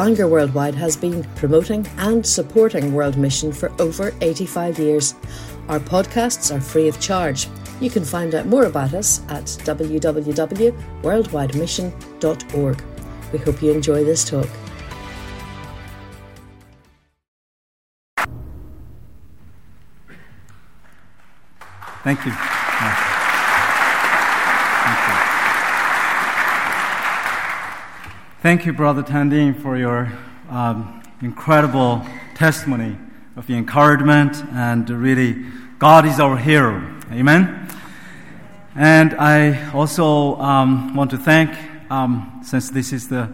Bangor Worldwide has been promoting and supporting World Mission for over 85 years. Our podcasts are free of charge. You can find out more about us at www.worldwidemission.org. We hope you enjoy this talk. Thank you. Thank you. Thank you, Brother Tandin, for your um, incredible testimony of the encouragement and really, God is our hero. Amen. And I also um, want to thank, um, since this is the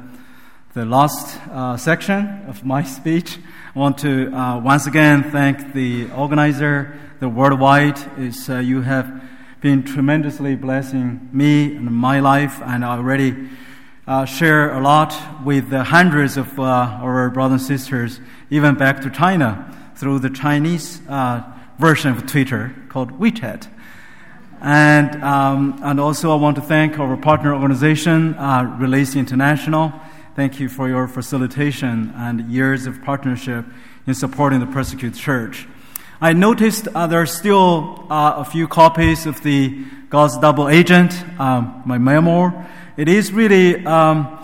the last uh, section of my speech, I want to uh, once again thank the organizer the worldwide is uh, you have been tremendously blessing me and my life, and already uh, share a lot with the hundreds of uh, our brothers and sisters, even back to China, through the Chinese uh, version of Twitter called WeChat. And, um, and also, I want to thank our partner organization, uh, Release International. Thank you for your facilitation and years of partnership in supporting the persecuted church. I noticed uh, there are still uh, a few copies of the God's Double Agent, um, my memoir. It is really um,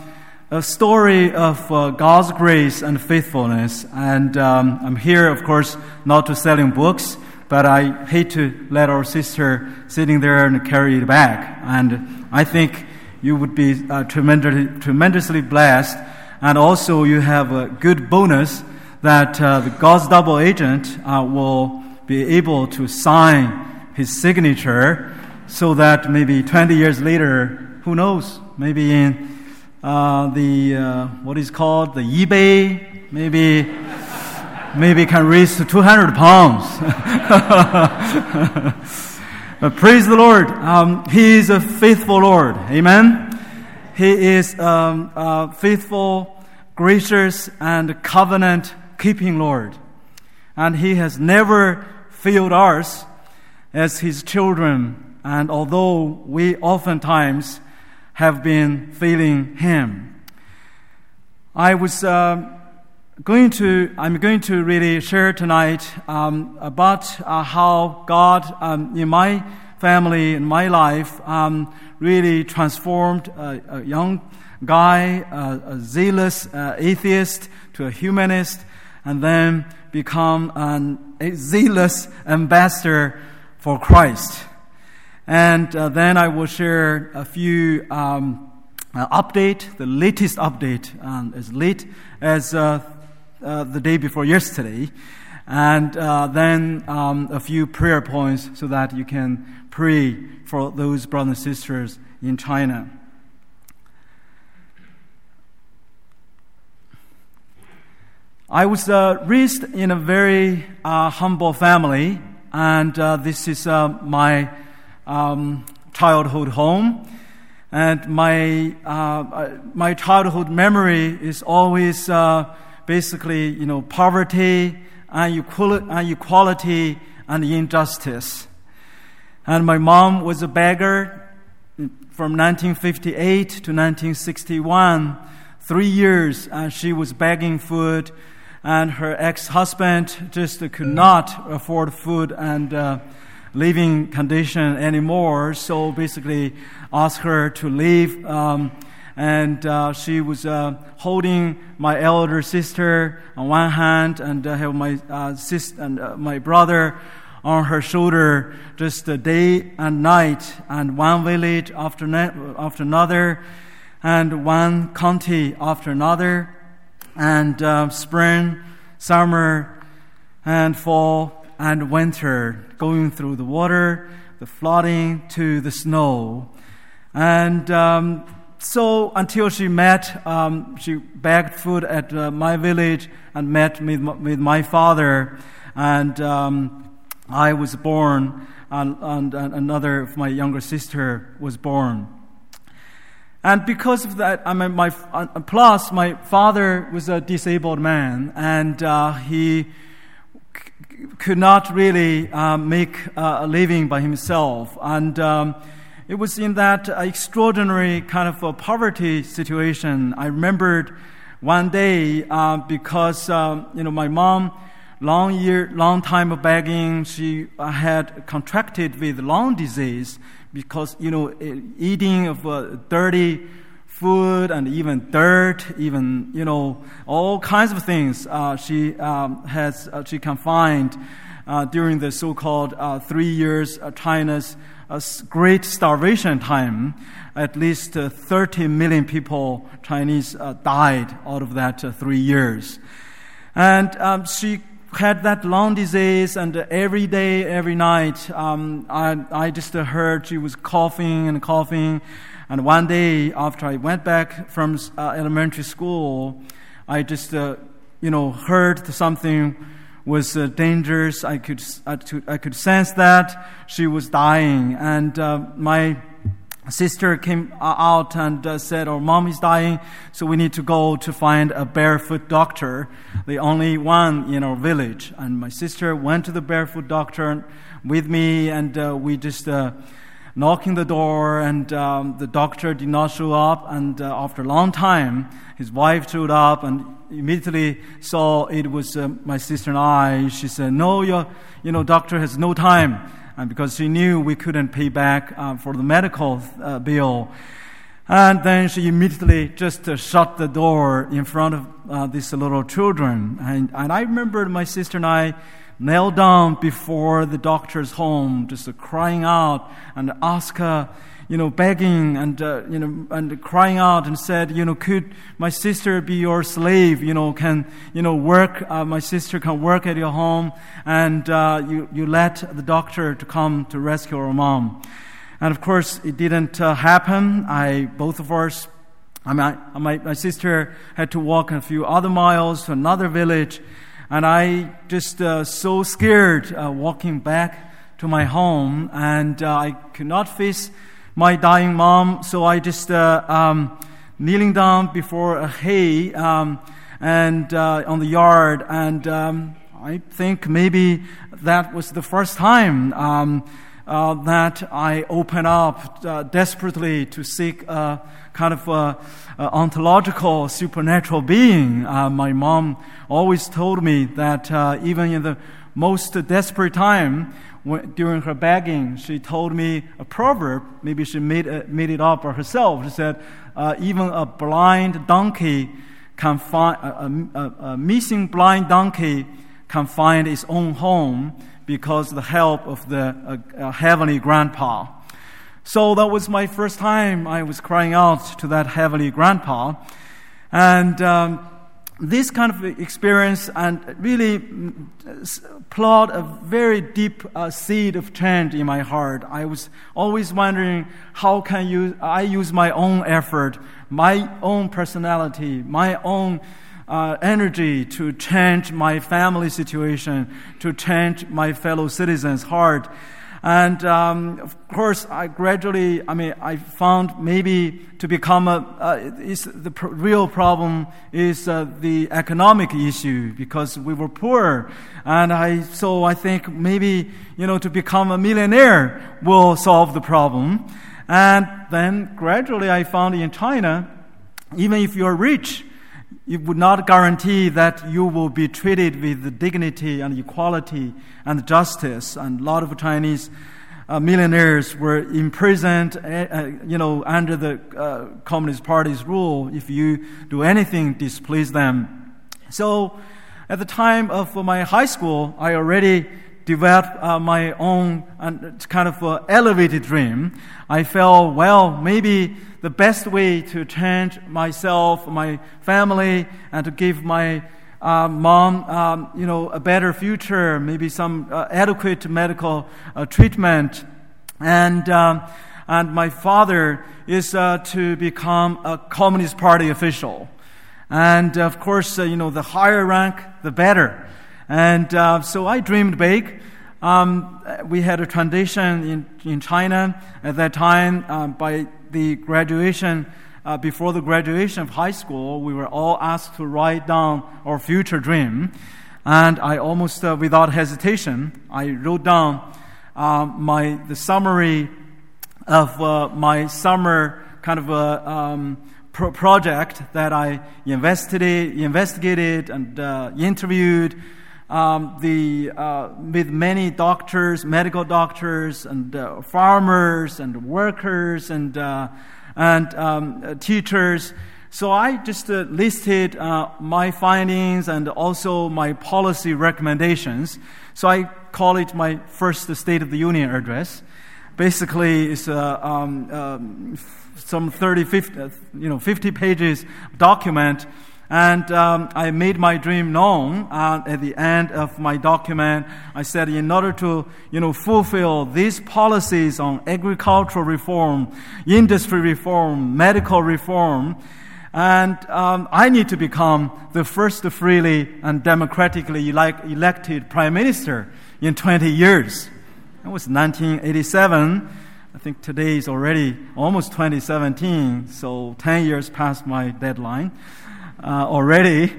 a story of uh, God's grace and faithfulness. And um, I'm here, of course, not to selling books, but I hate to let our sister sitting there and carry it back. And I think you would be uh, tremendously, tremendously blessed. And also, you have a good bonus that uh, the God's double agent uh, will be able to sign his signature so that maybe 20 years later, who knows, maybe in uh, the, uh, what is called, the eBay, maybe, maybe can raise 200 pounds. but praise the Lord. Um, he is a faithful Lord. Amen. He is um, faithful, gracious, and covenant keeping Lord. And He has never failed us as His children. And although we oftentimes have been failing Him, I was uh, going to, I'm going to really share tonight um, about uh, how God um, in my family, in my life, um, really transformed a, a young guy, a zealous uh, atheist, to a humanist, and then become a zealous ambassador for Christ. And uh, then I will share a few um, uh, update, the latest update, um, as late as uh, uh the day before yesterday, and uh, then um, a few prayer points so that you can pray for those brothers and sisters in China. I was uh, raised in a very humble family, and this is my um, childhood home. And my uh, uh, my childhood memory is always basically, you know, poverty, inequality, and injustice. And my mom was a beggar from 1958 to 1961. Three years, and she was begging food and her ex-husband just could not afford food and uh, living condition anymore. So basically, asked her to leave. Um, and uh, she was uh, holding my elder sister on one hand, and I have my uh, sister and uh, my brother on her shoulder, just day and night, and one village after, ne- after another, and one county after another and uh, spring, summer, and fall and winter, going through the water, the flooding to the snow. And um, so until she met, um, she begged food at uh, my village and met with, with my father. And um, I was born, and, and, another of my younger sister was born. And because of that, I mean, my, uh, plus my father was a disabled man, and uh, he could not really uh, make uh, a living by himself. And um, it was in that extraordinary kind of a poverty situation. I remembered one day, uh, because, um, you know, my mom, long year, long time of begging, she uh, had contracted with lung disease because, you know, eating of uh, dirty food and even dirt, even, you know, all kinds of things uh, she um, has, uh, she can find uh, during the so-called three years China's great starvation time at least uh, 30 million people, Chinese, uh, died out of that uh, three years. And um, she had that lung disease, and every day, every night, um, I, I just heard she was coughing and coughing. And one day, after I went back from uh, elementary school, I just, uh, you know, heard something was uh, dangerous. I could, I could, sense that she was dying, and my sister came out and uh, said, "Our mom is dying, so we need to go to find a barefoot doctor, the only one in our village." And my sister went to the barefoot doctor with me, and uh, we just uh, knocking the door, and um, the doctor did not show up. And uh, after a long time, his wife showed up and immediately saw it was uh, my sister and I. She said, "No, your, you know, doctor has no time." and because she knew we couldn't pay back uh, for the medical uh, bill. And then she immediately just uh, shut the door in front of uh, these little children. And, and I remember my sister and I knelt down before the doctor's home, just crying out and ask her, you know, begging and, uh, you know, and crying out and said, you know, could my sister be your slave? You know, can, you know, work, uh, my sister can work at your home and uh, you, you let the doctor to come to rescue our mom. And of course, it didn't uh, happen. I, both of us, I mean, I, my, my sister had to walk a few other miles to another village. And I just uh, so scared uh, walking back to my home, and uh, I could not face my dying mom, so I just uh, um, kneeling down before a hay um, and uh, on the yard, and um, I think maybe that was the first time um, uh, that I opened up desperately to seek kind of a, a ontological supernatural being. Uh, my mom always told me that uh, even in the most desperate time, when, during her begging, she told me a proverb. Maybe she made, uh, made it up herself. She said, uh, even a blind donkey can find, a, a, a, missing blind donkey can find its own home because the help of the uh, heavenly grandpa. So that was my first time I was crying out to that heavenly grandpa. And um, this kind of experience and really plowed a very deep uh, seed of change in my heart. I was always wondering how can you, I use my own effort, my own personality, my own uh, energy to change my family situation, to change my fellow citizens' heart. And um, of course, I gradually, I mean, I found maybe to become a, uh, is the pr- real problem is uh, the economic issue because we were poor. And I, so I think maybe, you know, to become a millionaire will solve the problem. And then gradually I found in China, even if you're rich, it would not guarantee that you will be treated with dignity and equality and justice. And a lot of Chinese uh, millionaires were imprisoned, uh, you know, under the uh, Communist Party's rule if you do anything displease them. So, at the time of my high school, I already developed uh, my own uh, kind of uh, elevated dream. I felt, well, maybe the best way to change myself, my family, and to give my uh, mom, um, you know, a better future, maybe some uh, adequate medical uh, treatment, and um, and my father is to become a Communist Party official, and of course, you know, the higher rank, the better. And uh, so I dreamed big. Um, we had a tradition in, in China at that time. Uh, by the graduation, uh, before the graduation of high school, we were all asked to write down our future dream. And I almost, uh, without hesitation, I wrote down um, my the summary of uh, my summer kind of a um, pro- project that I investigated, investigated and uh, interviewed um, the, uh, with many doctors, medical doctors, and uh, farmers, and workers, and, uh, and um, teachers. So I just uh, listed uh, my findings and also my policy recommendations. So I call it my first State of the Union address. Basically, it's um, um, some 30, 50, you know, 50 pages document and um, I made my dream known uh, at the end of my document. I said, in order to, you know, fulfill these policies on agricultural reform, industry reform, medical reform, and um, I need to become the first freely and democratically elect- elected prime minister in 20 years. It was 1987. I think today is already almost 2017, so 10 years past my deadline uh, already.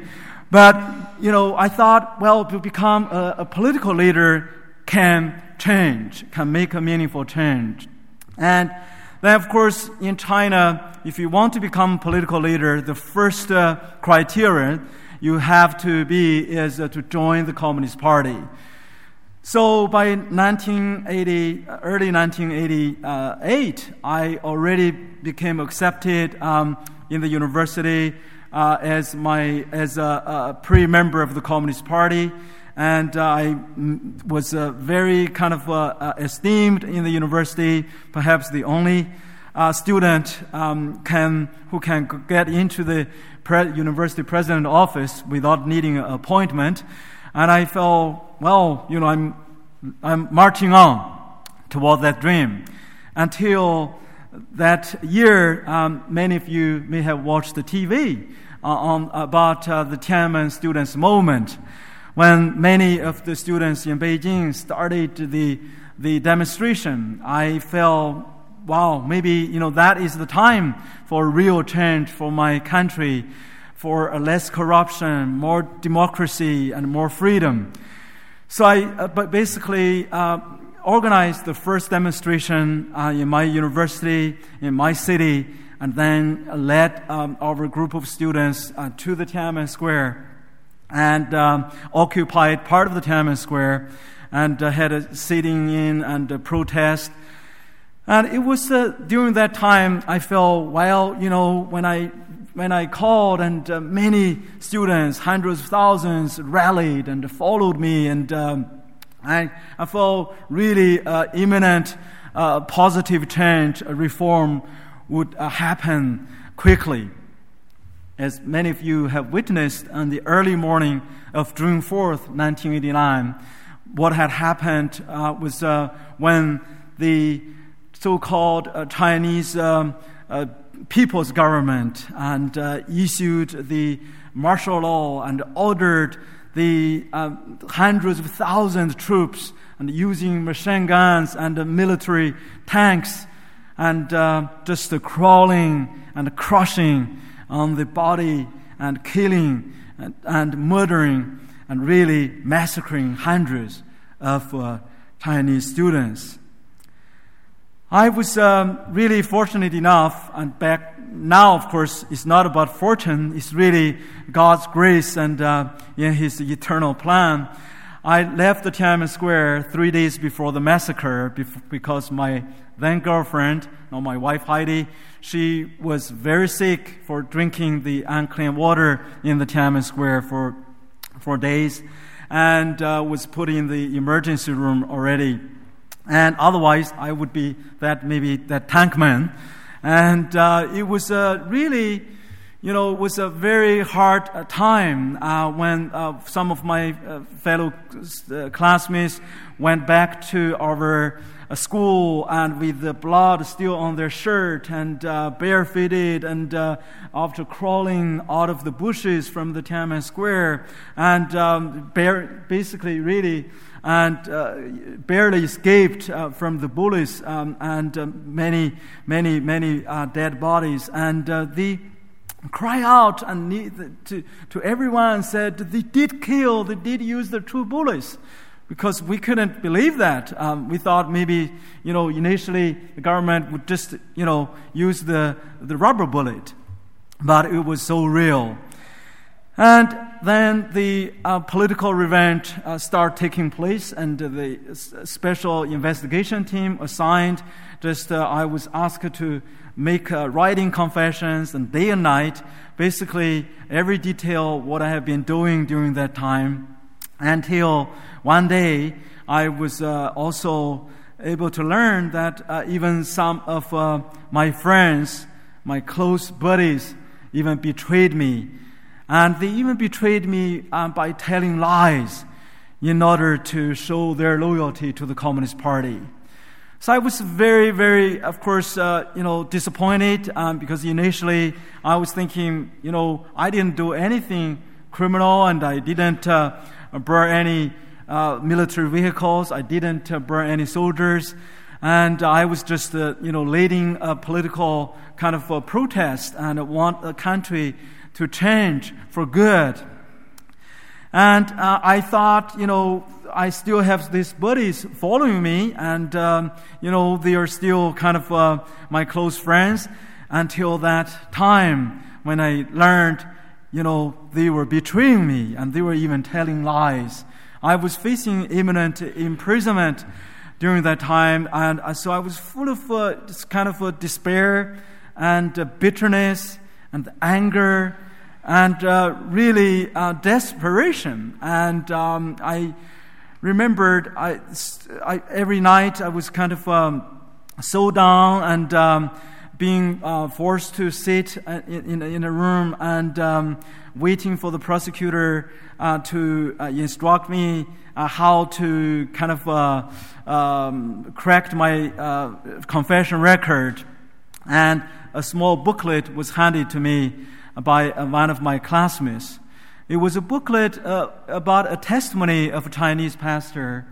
But, you know, I thought, well, to become a, a political leader can change, can make a meaningful change. And then, of course, in China, if you want to become a political leader, the first uh, criterion you have to be is uh, to join the Communist Party. So by 1980, early 1988, I already became accepted um, in the university uh, as my as a, a pre-member of the Communist Party, and uh, I was uh, very kind of uh, esteemed in the university. Perhaps the only student um, can who can get into the pre- university president office without needing an appointment, and I felt well, you know, I'm I'm marching on toward that dream until that year, um, many of you may have watched the TV uh, on, about uh, the Tiananmen students' movement when many of the students in Beijing started the, the demonstration. I felt, wow, maybe you know that is the time for real change for my country, for less corruption, more democracy, and more freedom. So I, uh, but basically. Organized the first demonstration uh, in my university, in my city, and then led um, our group of students uh, to the Tiananmen Square and um, occupied part of the Tiananmen Square and uh, had a sitting in and a protest. And it was uh, during that time I felt, well, you know, when I when I called and uh, many students, hundreds of thousands, rallied and followed me, and um, I, I felt really uh, imminent uh, positive change, reform would uh, happen quickly. As many of you have witnessed on the early morning of June 4th, 1989, what had happened uh, was uh, when the so called uh, Chinese um, uh, people's government and uh, issued the martial law and ordered the hundreds of thousands of troops and using machine guns and military tanks and uh, just crawling and crushing on the body and killing and, and murdering and really massacring hundreds of uh, Chinese students. I was um, really fortunate enough, and back now, of course, it's not about fortune, it's really God's grace and uh, in His eternal plan. I left the Tiananmen Square three days before the massacre because my then girlfriend, no, my wife Heidi, she was very sick for drinking the unclean water in the Tiananmen Square for, for days and uh, was put in the emergency room already. And otherwise, I would be that maybe that tank man. And uh, it was uh, really you know, it was a very hard uh, time uh, when uh, some of my uh, fellow uh, classmates went back to our uh, school and with the blood still on their shirt and barefooted and after crawling out of the bushes from the Tiananmen Square and um, bare, basically really and uh, barely escaped uh, from the bullets um, and um, many, many, many uh, dead bodies. And they cry out and need to, to everyone and said they did kill, they did use the true bullets. Because we couldn't believe that. Um, we thought maybe, you know, initially the government would just, you know, use the, the rubber bullet. but it was so real. And then the uh, political revenge uh, started taking place, and the special investigation team assigned. Just uh, I was asked to make uh, writing confessions, and day and night, basically every detail what I have been doing during that time, until one day I was uh, also able to learn that even some of my friends, my close buddies, even betrayed me and they even betrayed me uh, by telling lies in order to show their loyalty to the Communist Party. So I was very, very, of course, uh, you know, disappointed um, because initially I was thinking, you know, I didn't do anything criminal and I didn't uh, burn any uh, military vehicles. I didn't uh, burn any soldiers. And I was just, uh, you know, leading a political kind of a protest and want a country to change for good. And uh, I thought, you know, I still have these buddies following me, and, um, you know, they are still kind of uh, my close friends until that time when I learned, you know, they were betraying me and they were even telling lies. I was facing imminent imprisonment during that time, and uh, so I was full of uh, kind of uh, despair and uh, bitterness and anger and uh, really uh, desperation. And um, I remembered I, I, every night I was kind of um, so down and um, being uh, forced to sit uh, in, in, in a room and um, waiting for the prosecutor uh, to uh, instruct me how to kind of um, correct my confession record. And a small booklet was handed to me by uh, one of my classmates. It was a booklet uh, about a testimony of a Chinese pastor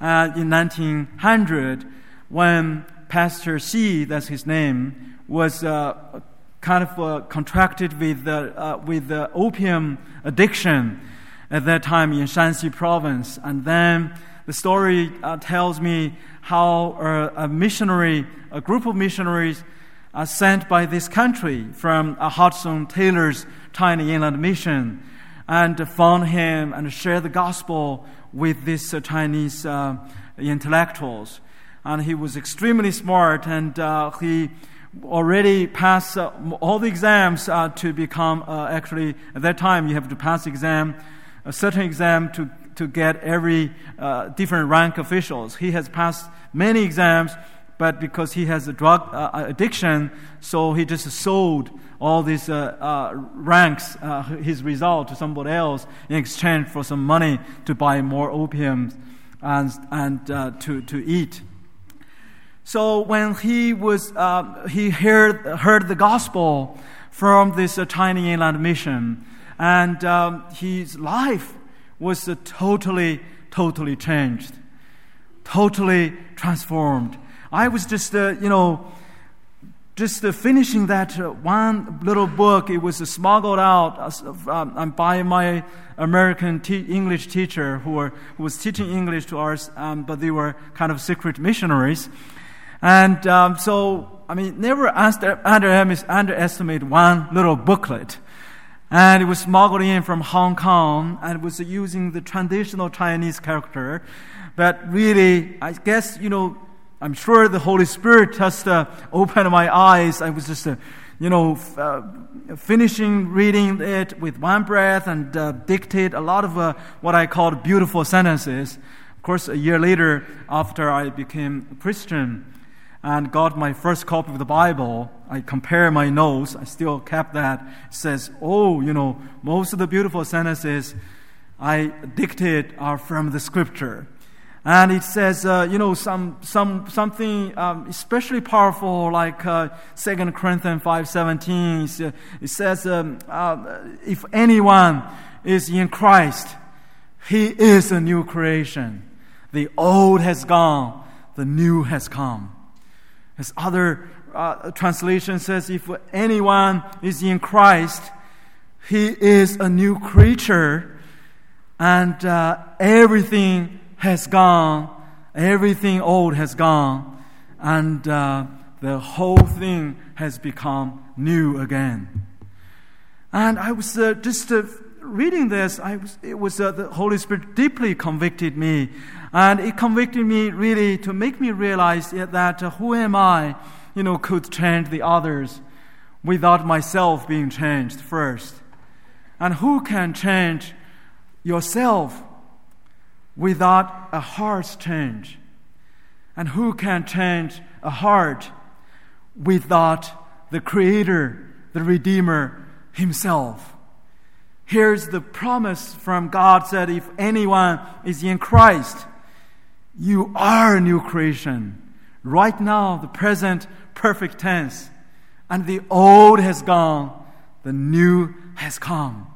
uh, in 1900 when Pastor Xi, that's his name, was uh, kind of uh, contracted with, uh, with the opium addiction at that time in Shanxi province. And then the story tells me how a missionary, a group of missionaries, uh, sent by this country from uh, Hudson Taylor's China Inland Mission and found him and shared the gospel with these uh, Chinese uh, intellectuals. And he was extremely smart and uh, he already passed uh, all the exams to become actually at that time you have to pass exam a certain exam to to get every different rank officials he has passed many exams but because he has a drug uh, uh, addiction, so he just sold all these uh, uh, ranks, uh, his result to somebody else in exchange for some money to buy more opium and, and uh, to, to eat. So when he was, he heard, heard the gospel from this China Inland Mission, and um, his life was totally, totally changed, totally transformed. I was just, uh, you know, just uh, finishing that uh, one little book. It was smuggled out uh, um, by my American te- English teacher who, were, who, was teaching English to us, um, but they were kind of secret missionaries. And um, so, I mean, never under, underestimate one little booklet. And it was smuggled in from Hong Kong and it was using the traditional Chinese character. But really, I guess, you know, I'm sure the Holy Spirit just uh, opened my eyes. I was just, uh, you know, f- uh, finishing reading it with one breath and uh, dictate a lot of uh, what I called beautiful sentences. Of course, a year later, after I became a Christian and got my first copy of the Bible, I compare my notes. I still kept that. It says, oh, you know, most of the beautiful sentences I dictate are from the Scripture. And it says, uh, you know, some, some, something um, especially powerful, like uh, 2 Corinthians 5.17. It says, um, uh, if anyone is in Christ, he is a new creation. The old has gone, the new has come. As other uh, translation says, if anyone is in Christ, he is a new creature, and uh, everything has gone, everything old has gone, and uh, the whole thing has become new again. And I was uh, just uh, reading this, I was, it was uh, the Holy Spirit deeply convicted me. And it convicted me really to make me realize that uh, who am I, you know, could change the others without myself being changed first. And who can change yourself without a heart's change? And who can change a heart without the Creator, the Redeemer Himself? Here's the promise from God said, if anyone is in Christ, you are a new creation. Right now, the present perfect tense. And the old has gone, the new has come.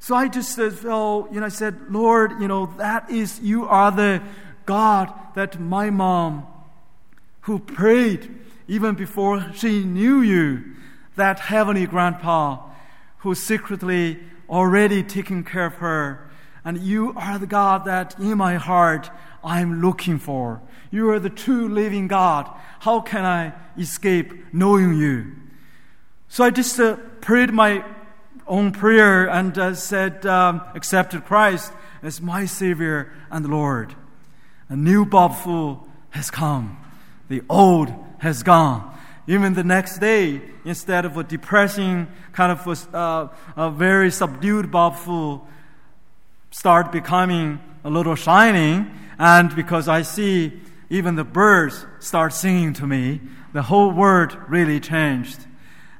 So I just felt, you know, I said, Lord, you know, that is, you are the God that my mom, who prayed even before she knew you, that heavenly grandpa who secretly already taken care of her. And you are the God that in my heart I'm looking for. You are the true living God. How can I escape knowing you? So I just uh, prayed my own prayer and uh, said, um, accepted Christ as my Savior and Lord. A new Bob Fu has come. The old has gone. Even the next day, instead of a depressing, kind of a, uh, a very subdued Bob Fu, start becoming a little shining. And because I see even the birds start singing to me, the whole world really changed.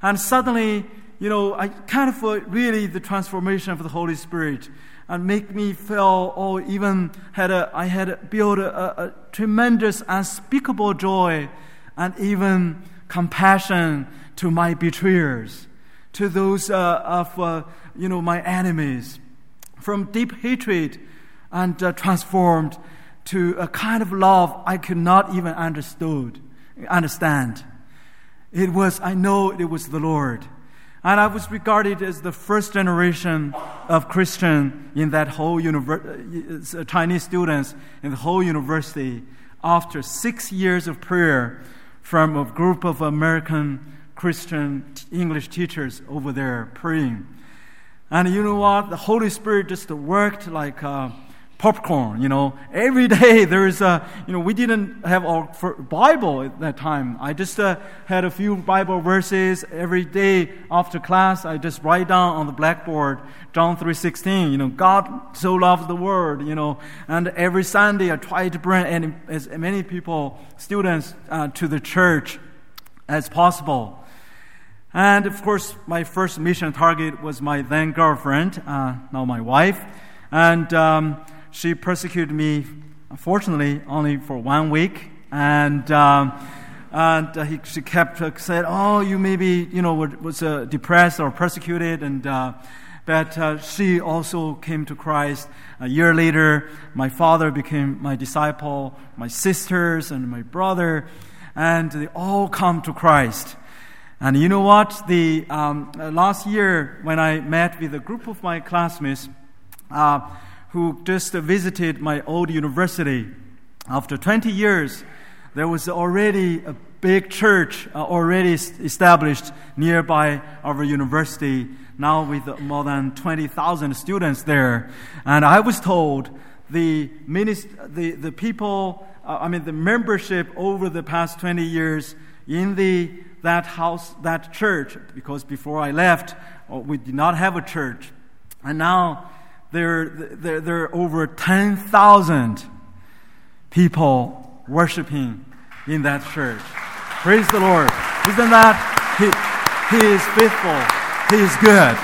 And suddenly, you know, I kind of uh, really the transformation of the Holy Spirit and make me feel, oh, even had a, I had built a, a tremendous, unspeakable joy and even compassion to my betrayers, to those uh, of, uh, you know, my enemies, from deep hatred and uh, transformed to a kind of love I could not even understood, understand. It was, I know it was the Lord. And I was regarded as the first generation of Christian in that whole uh, Chinese students in the whole university after six years of prayer from a group of American Christian English teachers over there praying. And you know what? The Holy Spirit just worked like uh, popcorn, you know. Every day there is a, you know, we didn't have our Bible at that time. I just uh, had a few Bible verses every day after class. I just write down on the blackboard John 3:16, you know, God so loved the world, you know. And every Sunday I try to bring any, as many people, students uh, to the church as possible. And of course, my first mission target was my then girlfriend, uh, now my wife. And um, she persecuted me, unfortunately, only for one week. And, um, and uh, he, she kept uh, said, "Oh, you maybe you know was uh, depressed or persecuted," and uh, but uh, she also came to Christ. A year later, my father became my disciple, my sisters and my brother, and they all come to Christ. And you know what? The um, last year, when I met with a group of my classmates. Uh, who just visited my old university. After 20 years, there was already a big church uh, already established nearby our university, now with more than 20,000 students there. And I was told the, minist- the, the people, uh, I mean, the membership over the past 20 years in the, that house, that church, because before I left, uh, we did not have a church. And now there, there, there are over 10,000 people worshiping in that church. Praise the Lord. Isn't that? He, he is faithful. He is good.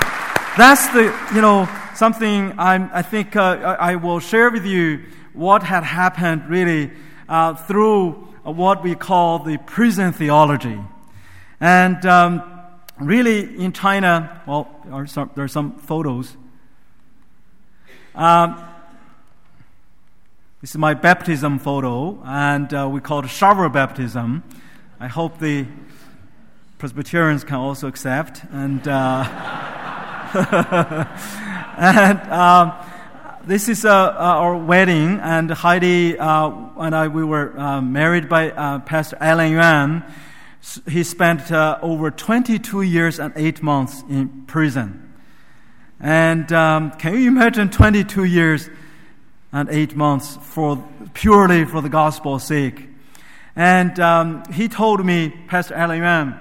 That's the, you know, something I'm, I think uh, I will share with you what had happened really uh, through what we call the prison theology. And um, really in China, well, there are some, there are some photos. Um, this is my baptism photo, and uh, we call it shower baptism. I hope the Presbyterians can also accept. And, uh, and um, this is uh, uh, our wedding, and Heidi uh, and I we were married by Pastor Allen Yuan. He spent over 22 years and eight months in prison. And um, can you imagine 22 years and eight months for purely for the gospel's sake? And um, he told me, Pastor Allen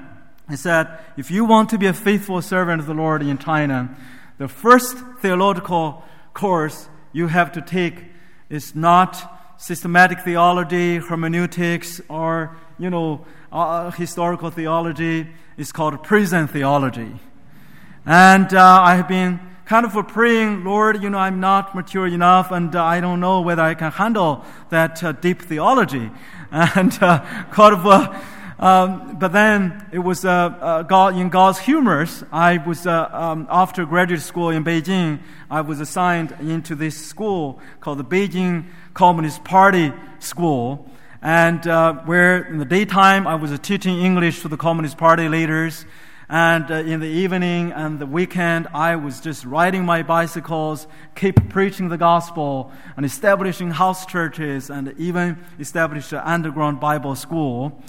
he said, if you want to be a faithful servant of the Lord in China, the first theological course you have to take is not systematic theology, hermeneutics, or you know uh, historical theology. It's called prison theology. And uh, I have been kind of praying, Lord, you know, I'm not mature enough, and uh, I don't know whether I can handle that uh, deep theology. And uh, kind of um, but then it was uh, uh, God, in God's humors. I was uh, um, after graduate school in Beijing. I was assigned into this school called the Beijing Communist Party School, and uh, where in the daytime I was teaching English to the Communist Party leaders, and uh, in the evening and the weekend I was just riding my bicycles, keep preaching the gospel, and establishing house churches, and even established an underground Bible school.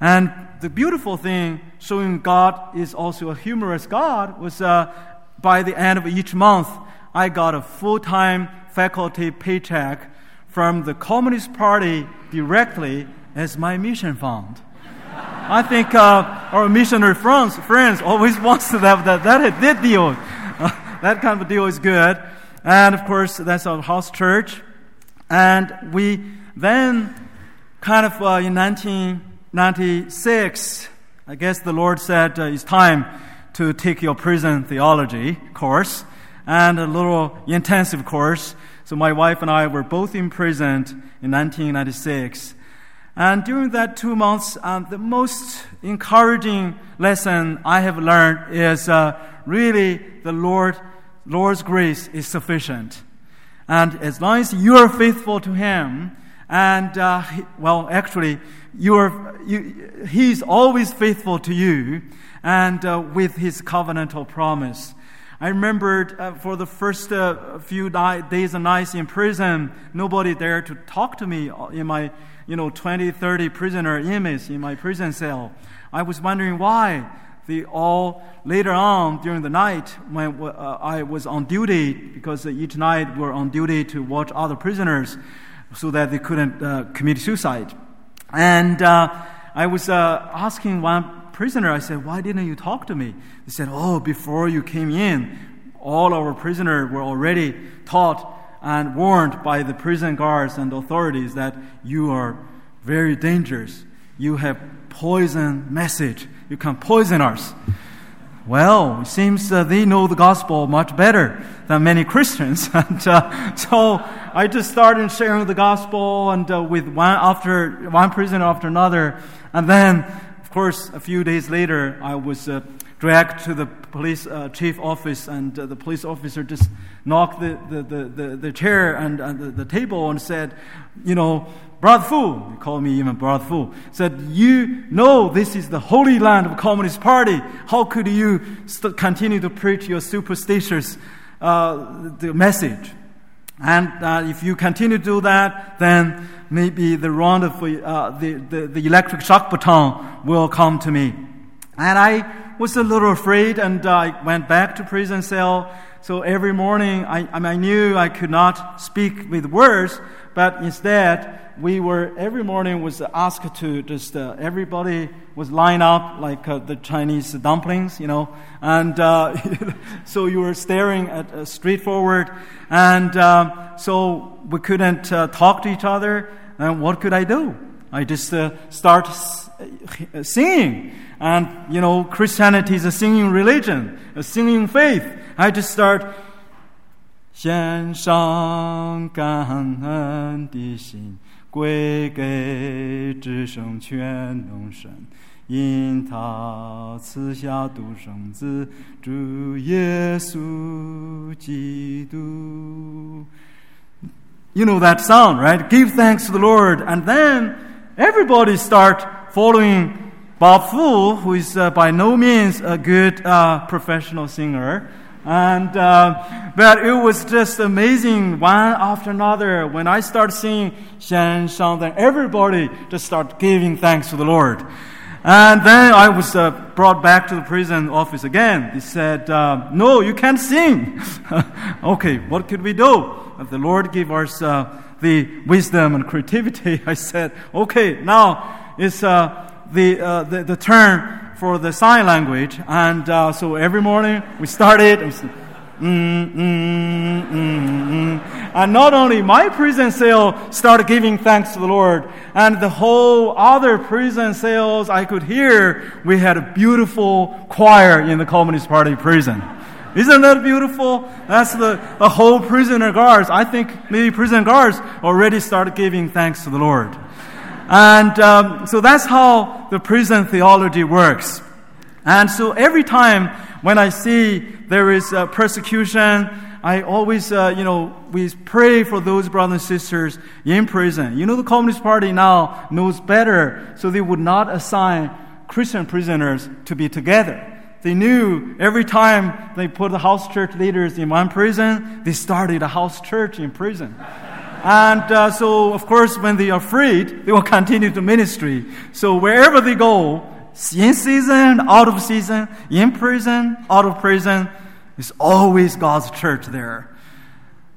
And the beautiful thing, showing God is also a humorous God, was uh, by the end of each month, I got a full time faculty paycheck from the Communist Party directly as my mission fund. I think uh, our missionary friends, friends always wants to have that, that, that deal. Uh, that kind of deal is good. And of course, that's our house church. And we then kind of uh, in 1996, I guess the Lord said uh, it's time to take your prison theology course and a little intensive course. So my wife and I were both imprisoned in 1996. And during that two months, um, the most encouraging lesson I have learned is uh, really the Lord, Lord's grace is sufficient. And as long as you are faithful to Him, and uh, well, actually, you're, you, He's always faithful to you and uh, with His covenantal promise. I remembered uh, for the first uh, few days and nights in prison, nobody dared to talk to me in my, you know, 20, 30 prisoner image in my prison cell. I was wondering why. They all later on during the night when uh, I was on duty because each night we're on duty to watch other prisoners so that they couldn't uh, commit suicide. And uh, I was uh, asking one prisoner, I said, Why didn't you talk to me? He said, Oh, before you came in, all our prisoners were already taught and warned by the prison guards and authorities that you are very dangerous. You have poison message. You can poison us. Well, it seems uh, they know the gospel much better than many Christians. and uh, so I just started sharing the gospel and uh, with one after one prisoner after another. And then, of course, a few days later, I was uh, dragged to the police uh, chief office, and uh, the police officer just knocked the, the, the, the, the chair and, and the, the, table and said, You know, Brother Fu, he called me even Brother Fu, said, You know this is the holy land of Communist Party. How could you st- continue to preach your superstitious uh, the message? And uh, if you continue to do that, then maybe the round of uh, the, the, the electric shock baton will come to me. And I was a little afraid and I went back to prison cell. So every morning I, I, knew I could not speak with words, but instead we were, every morning was asked to just, uh, everybody was lined up like uh, the Chinese dumplings, you know, and uh, so you were staring at uh, straightforward. And um, so we couldn't uh, talk to each other. And what could I do? I just uh, start singing. And, you know, Christianity is a singing religion, a singing faith. I just start, 献上感恩的心，归给至圣全能神，因他赐下独生子主耶稣基督。You know that song, right? Give thanks to the Lord, and then everybody start following Bob Fu, who is uh, by no means a good uh, professional singer. And, uh, but it was just amazing one after another. When I start singing Xian Shang, then everybody just start giving thanks to the Lord. And then I was uh, brought back to the prison office again. They said, uh, No, you can't sing. okay, what could we do? The Lord gave us uh, the wisdom and creativity. I said, Okay, now it's uh, the, uh, the, the, turn for the sign language. And uh, so every morning we started. Mm, mm, mm, and not only my prison cell started giving thanks to the Lord, and the whole other prison cells I could hear, we had a beautiful choir in the Communist Party prison. Isn't that beautiful? That's the, the whole prisoner guards. I think maybe prison guards already started giving thanks to the Lord. And um, so that's how the prison theology works. And so every time when I see there is uh, persecution, I always, uh, you know, we pray for those brothers and sisters in prison. You know, the Communist Party now knows better, so they would not assign Christian prisoners to be together. They knew every time they put the house church leaders in one prison, they started a house church in prison. And uh, so, of course, when they are freed, they will continue to ministry. So wherever they go, in season, out of season, in prison, out of prison. It's always God's church there.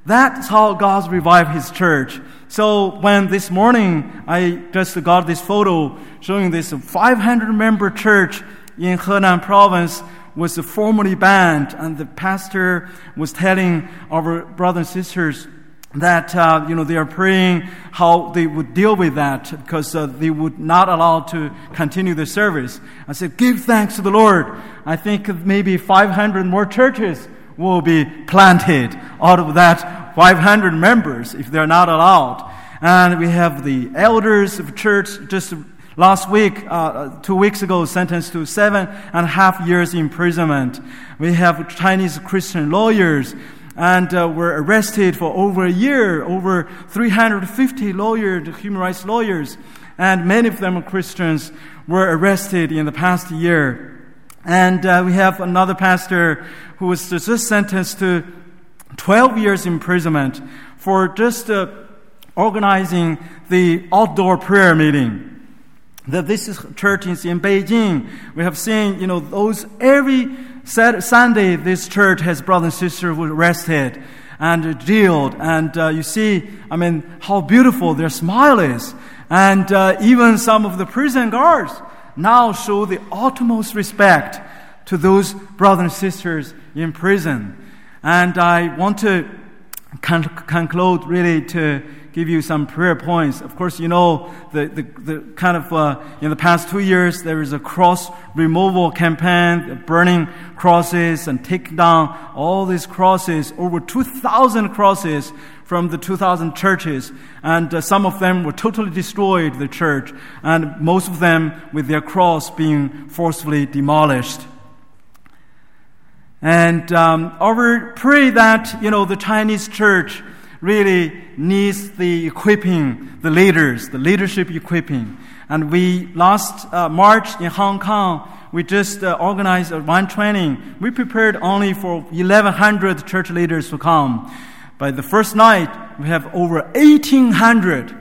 That's how God revived His church. So when this morning I just got this photo showing this 500 member church in Henan province was formally banned, and the pastor was telling our brothers and sisters that uh, you know they are praying how they would deal with that because uh, they would not allow to continue the service. I said, give thanks to the Lord. I think maybe 500 more churches will be planted out of that 500 members if they're not allowed. And we have the elders of church just last week, uh, two weeks ago, sentenced to seven and a half years imprisonment. We have Chinese Christian lawyers and uh, were arrested for over a year, over 350 lawyers, human rights lawyers, and many of them are Christians, were arrested in the past year. And uh, we have another pastor who was just sentenced to 12 years imprisonment for just uh, organizing the outdoor prayer meeting. That this is churches in Beijing. We have seen, you know, those every Sunday, this church has brothers and sisters who arrested and jailed. And uh, you see, I mean, how beautiful their smile is. And uh, even some of the prison guards now show the utmost respect to those brothers and sisters in prison. And I want to conclude really to give you some prayer points. Of course, you know the, the, the kind of uh, in the past two years there is a cross removal campaign, burning crosses and taking down all these crosses, over 2,000 crosses from the 2,000 churches, and uh, some of them were totally destroyed. The church, and most of them with their cross being forcefully demolished. And um, our pray that you know the Chinese church really needs the equipping, the leaders, the leadership equipping. And we last uh, March in Hong Kong, we just uh, organized one training. We prepared only for 1,100 church leaders to come. By the first night, we have over 1,800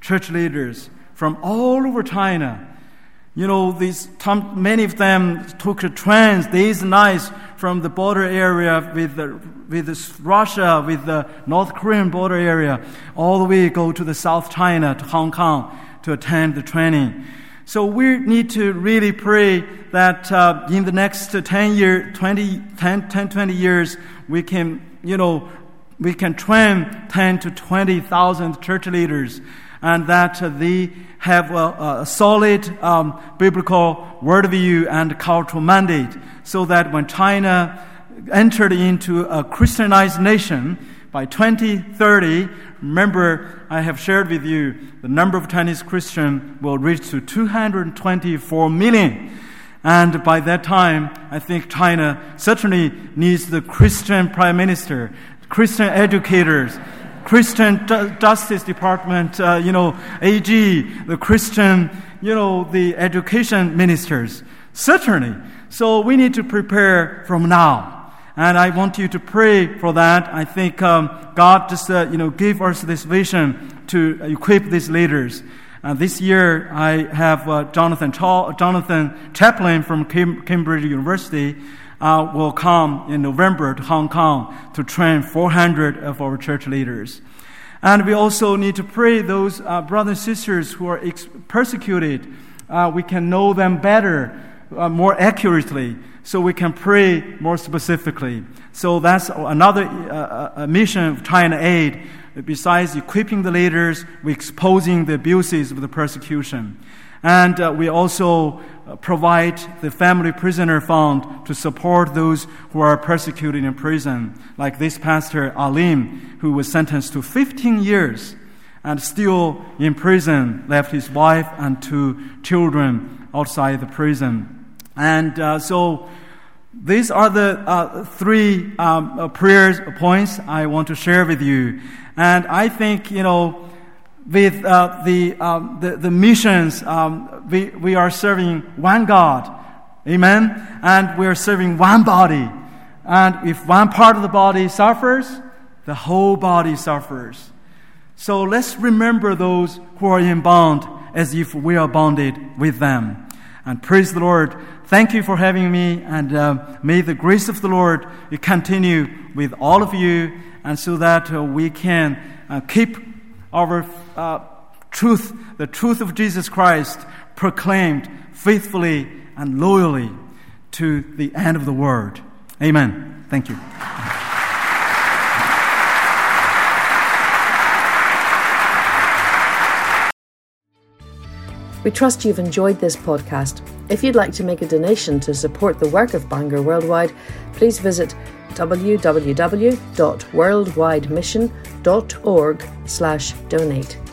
church leaders from all over China you know, these, many of them took trains days and nights from the border area with, with Russia, with the North Korean border area, all the way go to the South China, to Hong Kong, to attend the training. So we need to really pray that uh, in the next 10 year, 20, 10, 10, 20 years, we can, you know, we can train 10 to 20,000 church leaders and that they have a, a solid um, biblical worldview and cultural mandate so that when China entered into a Christianized nation by 2030, remember I have shared with you the number of Chinese Christians will reach to 224 million. And by that time, I think China certainly needs the Christian prime minister, Christian educators, Christian Justice Department, uh, you know, AG, the Christian, you know, the education ministers. Certainly. So we need to prepare from now. And I want you to pray for that. I think um, God just, uh, you know, gave us this vision to equip these leaders. Uh, this year, I have uh, Jonathan, Cha- Jonathan Chaplin from Cam- Cambridge University uh, will come in November to Hong Kong to train 400 of our church leaders. And we also need to pray those uh, brothers and sisters who are ex- persecuted. Uh, we can know them better, uh, more accurately, so we can pray more specifically. So that's another uh, mission of China Aid. Besides equipping the leaders, we're exposing the abuses of the persecution. And uh, we also uh, provide the family prisoner fund to support those who are persecuted in prison, like this pastor Alim, who was sentenced to 15 years and still in prison, left his wife and two children outside the prison. And uh, so these are the uh, three um, uh, prayers points I want to share with you. And I think, you know, with uh, the, um, the, the, missions, um, we, we are serving one God. Amen? And we are serving one body. And if one part of the body suffers, the whole body suffers. So let's remember those who are in bond as if we are bonded with them. And praise the Lord. Thank you for having me, and uh, may the grace of the Lord continue with all of you, and so that uh, we can uh, keep our uh, truth, the truth of Jesus Christ, proclaimed faithfully and loyally to the end of the world. Amen. Thank you. We trust you've enjoyed this podcast. If you'd like to make a donation to support the work of Bangor Worldwide, please visit www.worldwidemission.org/donate.